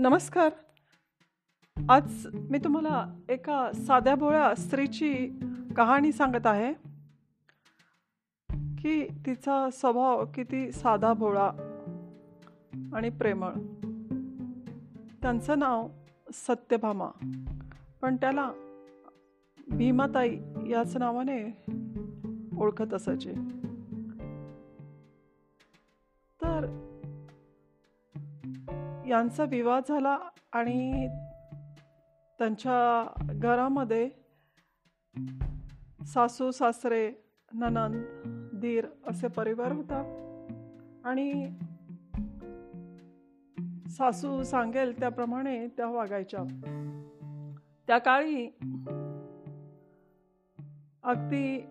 नमस्कार. आज मी तुम्हाला एका साध्या भोळ्या स्त्रीची कहाणी सांगत आहे. की तिचा स्वभाव किती साधा भोळा आणि प्रेमळ. त्यांचं नाव सत्यभामा. पण त्याला भीमाताई याच नावाने ओळखत असायचे. यांचा विवाह झाला आणि त्यांच्या घरामध्ये सासू सासरे ननंद दीर असे परिवार होता. आणि सासू सांगेल त्याप्रमाणे त्या वागायच्या. त्या काळी अगदी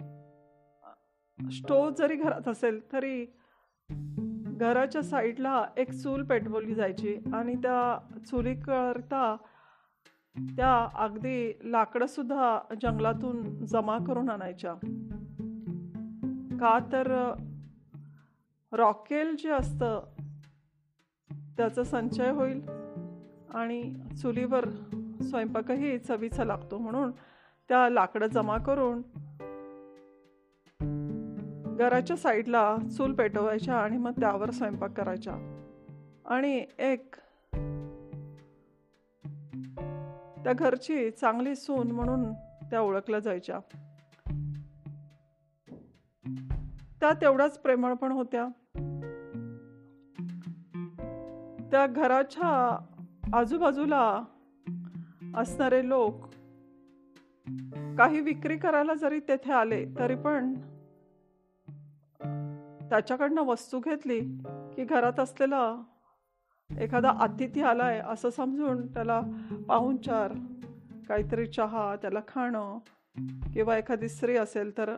स्टोव जरी घरात असेल तरी घराच्या साईडला एक चूल पेटवली जायची आणि त्या चुलीकरता त्या अगदी लाकडंसुद्धा जंगलातून जमा करून आणायच्या. का तर रॉकेल जे असतं त्याचा संचय होईल आणि चुलीवर स्वयंपाकही चवीचा लागतो म्हणून त्या लाकडं जमा करून घराच्या साईडला चूल पेटवायच्या आणि मग त्यावर स्वयंपाक करायच्या आणि एक त्या घरची चांगली सून म्हणून त्या ओळखल्या जायच्या. त्या तेवढ्याच प्रेमळ पण होत्या. त्या घराच्या आजूबाजूला असणारे लोक काही विक्री करायला जरी तेथे आले तरी पण त्याच्याकडनं वस्तू घेतली की घरात असलेला एखादा अतिथी आलाय असं समजून त्याला पाहुणचार काहीतरी चहा त्याला खाणं किंवा एखादी स्त्री असेल तर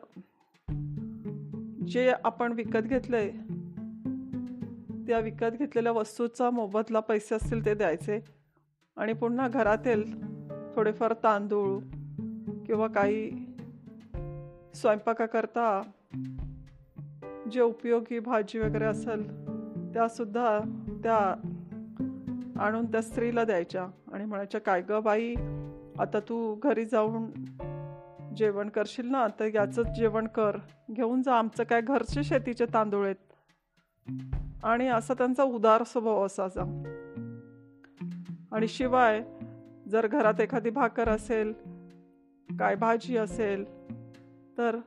जे आपण विकत घेतलंय त्या विकत घेतलेल्या वस्तूचा मोबदला पैसे असतील ते द्यायचे. आणि पुन्हा घरातील थोडेफार तांदूळ किंवा काही स्वयंपाकाकरता जे उपयोगी भाजी वगैरे असेल त्यासुद्धा त्या आणून त्या स्त्रीला द्यायच्या. आणि म्हणायच्या काय ग बाई आता तू घरी जाऊन जेवण करशील ना तर याचंच जेवण कर. घेऊन जा आमचं काय घरचे शेतीचे तांदूळ आहेत. आणि असा त्यांचा उदार स्वभाव असायचा. आणि शिवाय जर घरात एखादी भाकर असेल काय भाजी असेल तर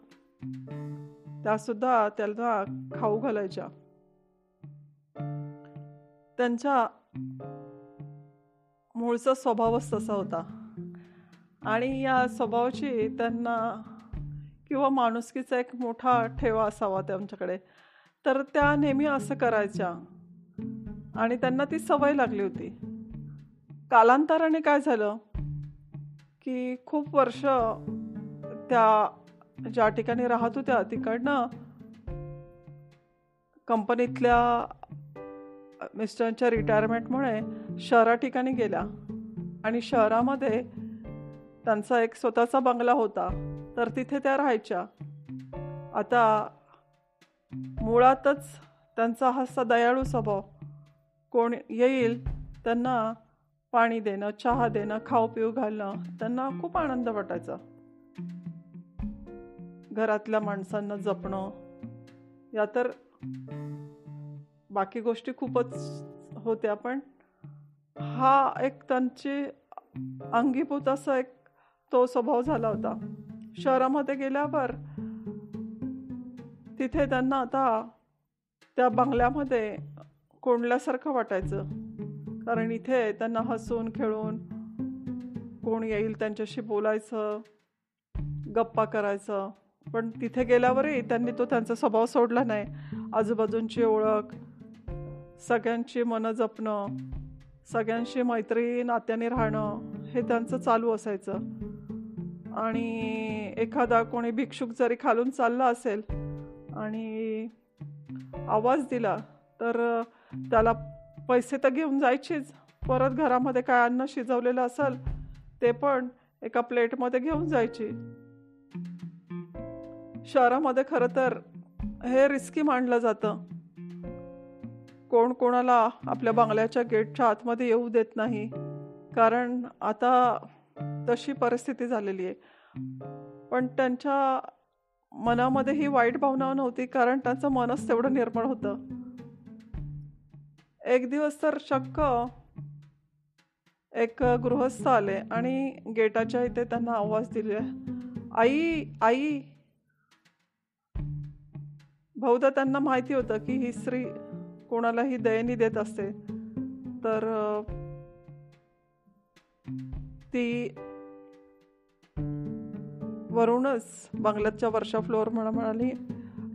त्यासुद्धा त्याला खाऊ घालायच्या. त्यांच्या मूळचा स्वभावच तसा होता. आणि या स्वभावाची त्यांना किंवा माणुसकीचा एक मोठा ठेवा असावा त्यांच्याकडे तर त्या नेहमी असं करायच्या. आणि त्यांना ती सवय लागली होती. कालांतराने काय झालं? की खूप वर्ष त्या ज्या ठिकाणी राहत होत्या तिकडनं कंपनीतल्या मिस्टरांच्या रिटायरमेंटमुळे शहरा ठिकाणी गेल्या. आणि शहरामध्ये त्यांचा एक स्वतःचा बंगला होता. तर तिथे त्या राहायच्या. आता मुळातच त्यांचा हा दयाळू स्वभाव. कोण येईल त्यांना पाणी देणं चहा देणं खाऊ पिऊ घालणं त्यांना खूप आनंद वाटायचा. घरातल्या माणसांना जपणं. या तर बाकी गोष्टी खूपच होत्या पण हा एक त्यांची अंगीभूत असा एक तो स्वभाव झाला होता. शहरामध्ये गेल्यावर तिथे त्यांना आता त्या बंगल्यामध्ये कोंडल्यासारखं वाटायचं. कारण इथे त्यांना हसून खेळून कोण येईल त्यांच्याशी बोलायचं गप्पा करायचं. पण तिथे गेल्यावरही त्यांनी तो त्यांचा स्वभाव सोडला नाही. आजूबाजूंची ओळख सगळ्यांची मनं जपणं सगळ्यांशी मैत्री नात्याने राहणं हे त्यांचं चालू असायचं. आणि एखादा कोणी भिक्षुक जरी खालून चालला असेल आणि आवाज दिला तर त्याला पैसे तर घेऊन जायचेच. परत घरामध्ये काय अन्न शिजवलेलं असेल ते पण एका प्लेटमध्ये घेऊन जायची. शहरामध्ये खरं तर हे रिस्की मानलं जातं. कोण कोणाला आपल्या बंगल्याच्या गेटच्या आतमध्ये येऊ देत नाही. कारण आता तशी परिस्थिती झालेली आहे. पण त्यांच्या मनामध्ये ही वाईट भावना नव्हती कारण त्यांचं मनच तेवढं निर्मळ होतं. एक दिवस तर शक्क एक गृहस्थ आले आणि गेटाच्या इथे त्यांना आवाज दिले. आई आई बहुधा त्यांना माहिती होतं की ही स्त्री कोणालाही दयनी देत असते. तर ती वरूनच बंगल्याच्या वर्षा फ्लोअर म्हणा म्हणाली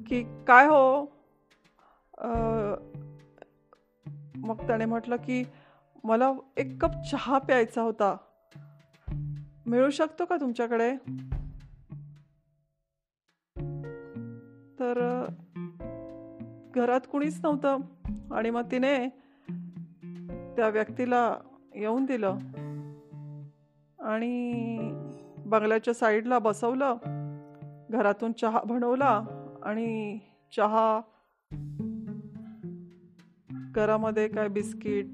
की काय हो? मग त्याने म्हटलं की मला एक कप चहा प्यायचा होता. मिळू शकतो का तुमच्याकडे? तर घरात कुणीच नव्हतं. आणि मग तिने त्या व्यक्तीला येऊन दिलं. आणि बंगल्याच्या साईडला बसवलं. घरातून चहा बनवला आणि चहा घरामध्ये काय बिस्किट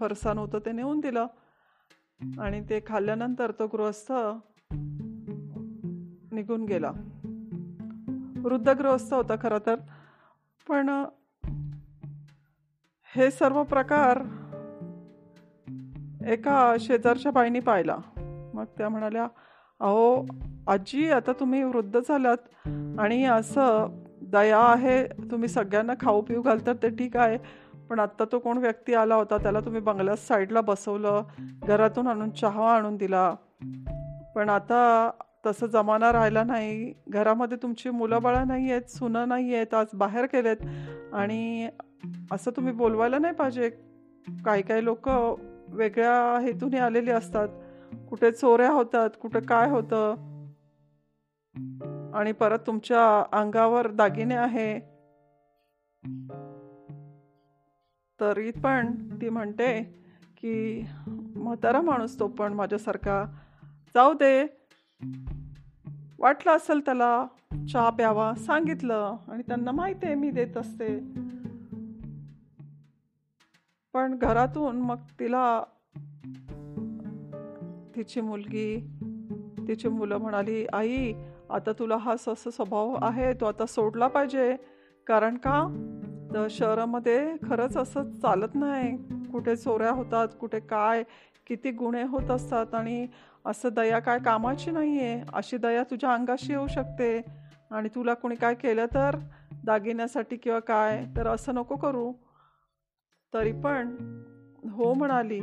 फरसाण होतं ते नेऊन दिलं. आणि ते खाल्ल्यानंतर तो गृहस्थ निघून गेला. वृद्ध गृहस्थ होता खरं तर. पण हे सर्व प्रकार एका शेजारच्या बाईनी पाहिला. मग त्या म्हणाल्या अहो आजी आता तुम्ही वृद्ध झालात आणि असं दया आहे तुम्ही सगळ्यांना खाऊ पिऊ घालतात ते ठीक आहे. पण आत्ता तो कोण व्यक्ती आला होता त्याला तुम्ही बंगल्यात साईडला बसवलं घरातून आणून चहा आणून दिला. पण आता तसं जमाना राहिला नाही. घरामध्ये तुमची मुलं बाळं नाही आहेत सुनं नाही आहेत आज बाहेर गेलेत. आणि असं तुम्ही बोलवायला नाही पाहिजे. काही काही लोक वेगळ्या हेतूने आलेली असतात. कुठे चोऱ्या होतात कुठे काय होतं. आणि परत तुमच्या अंगावर दागिने आहे. तरी पण ती म्हणते की म्हातारा माणूस तो पण माझ्यासारखा. जाऊ दे. वाटलं असेल त्याला चहा प्यावा सांगितलं आणि त्यांना माहिती आहे मी देत असते. पण घरातून मग तिला तिची मुलगी तिची मुलं म्हणाली आई आता तुला हा असं स्वभाव आहे तो आता सोडला पाहिजे. कारण का? तर शहरामध्ये खरंच असं चालत नाही. कुठे चोऱ्या होतात कुठे काय किती गुन्हे होत असतात आणि असं दया काय कामाची नाही आहे अशी दया तुझ्या अंगाशी येऊ शकते. आणि तुला कोणी काय केलं तर दागिन्यासाठी किंवा काय तर असं नको करू. तरी पण हो म्हणाली.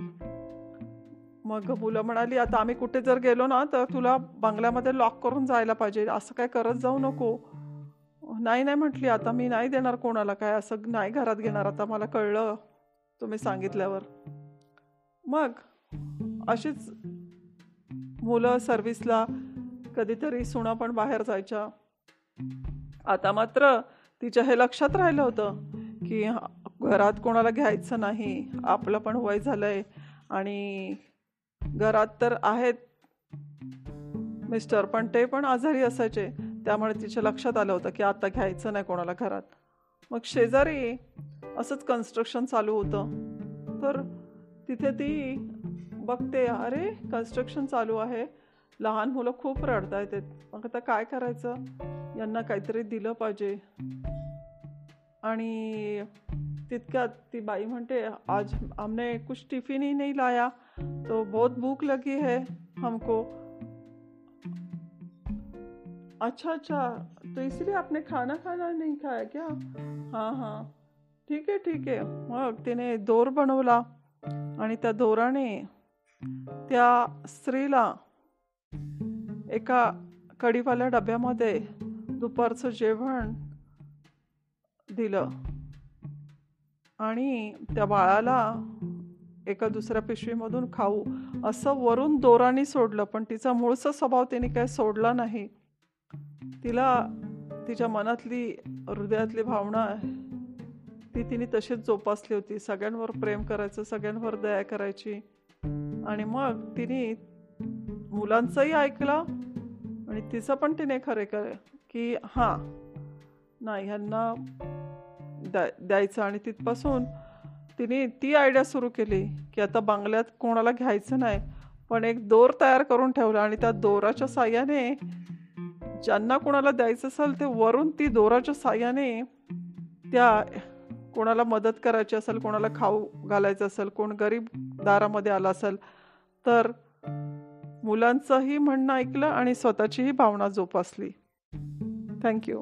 मग मुलं म्हणाली आता आम्ही कुठे जर गेलो ना तर तुला बंगल्यामध्ये लॉक करून जायला पाहिजे. असं काय करत जाऊ नको. नाही नाही म्हटली. आता मी नाही देणार कोणाला काय. असं नाही घरात घेणार. आता मला कळलं तुम्ही सांगितल्यावर. मग अशीच मुलं सर्विसला कधीतरी सुना पण बाहेर जायच्या. आता मात्र तिच्या हे लक्षात राहिलं होतं की घरात कोणाला घ्यायचं नाही. आपलं पण वय झालंय आणि घरात तर आहेत. मिस्टर पण ते पण आजारी असायचे. त्यामुळे तिच्या लक्षात आलं होतं की आता घ्यायचं नाही कोणाला घरात. मग शेजारी असंच कन्स्ट्रक्शन चालू होतं. तर तिथे ती बघते अरे कन्स्ट्रक्शन चालू आहे. लहान मुलं खूप रडत आहेत मग आता काय करायचं? यांना काहीतरी दिलं पाहिजे. आणि तितक्यात ती बाई म्हणते आज हमने कुछ टिफिन ही नहीं लाया. तो बहुत भूख लगी है हमको. अच्छा अच्छा. तो इसलिए आपने खाना खाना नहीं खाया क्या? हाँ हाँ. ठीक आहे ठीक आहे मग तिने दोर बनवला आणि त्या दोराने त्या स्त्रीला एका कडीवाल्या डब्यामध्ये दुपारचं जेवण दिलं. आणि त्या बाळाला एका दुसऱ्या पिशवीमधून खाऊ असं वरून दोराने सोडलं पण तिचा मूळचा स्वभाव तिने काय सोडला नाही. तिला तिच्या मनातली हृदयातली भावना ती तिने तशीच जोपासली होती. सगळ्यांवर प्रेम करायचं सगळ्यांवर दया करायची. आणि मग तिने मुलांचंही ऐकलं आणि तिचं पण तिने खरे कर की हां नाही ह्यांना द्या द्यायचं. आणि तिथपासून तिने ती आयडिया सुरू केली की आता बंगल्यात कोणाला घ्यायचं नाही पण एक दोर तयार करून ठेवला आणि त्या दोराच्या साह्याने ज्यांना कोणाला द्यायचं असेल ते वरून ती दोराच्या साह्याने त्या कोणाला मदत करायची असेल कोणाला खाऊ घालायचं असेल कोण गरीब दारामध्ये आला असेल तर मुलांचंही म्हणणं ऐकलं आणि स्वतःचीही भावना जोपासली. थँक्यू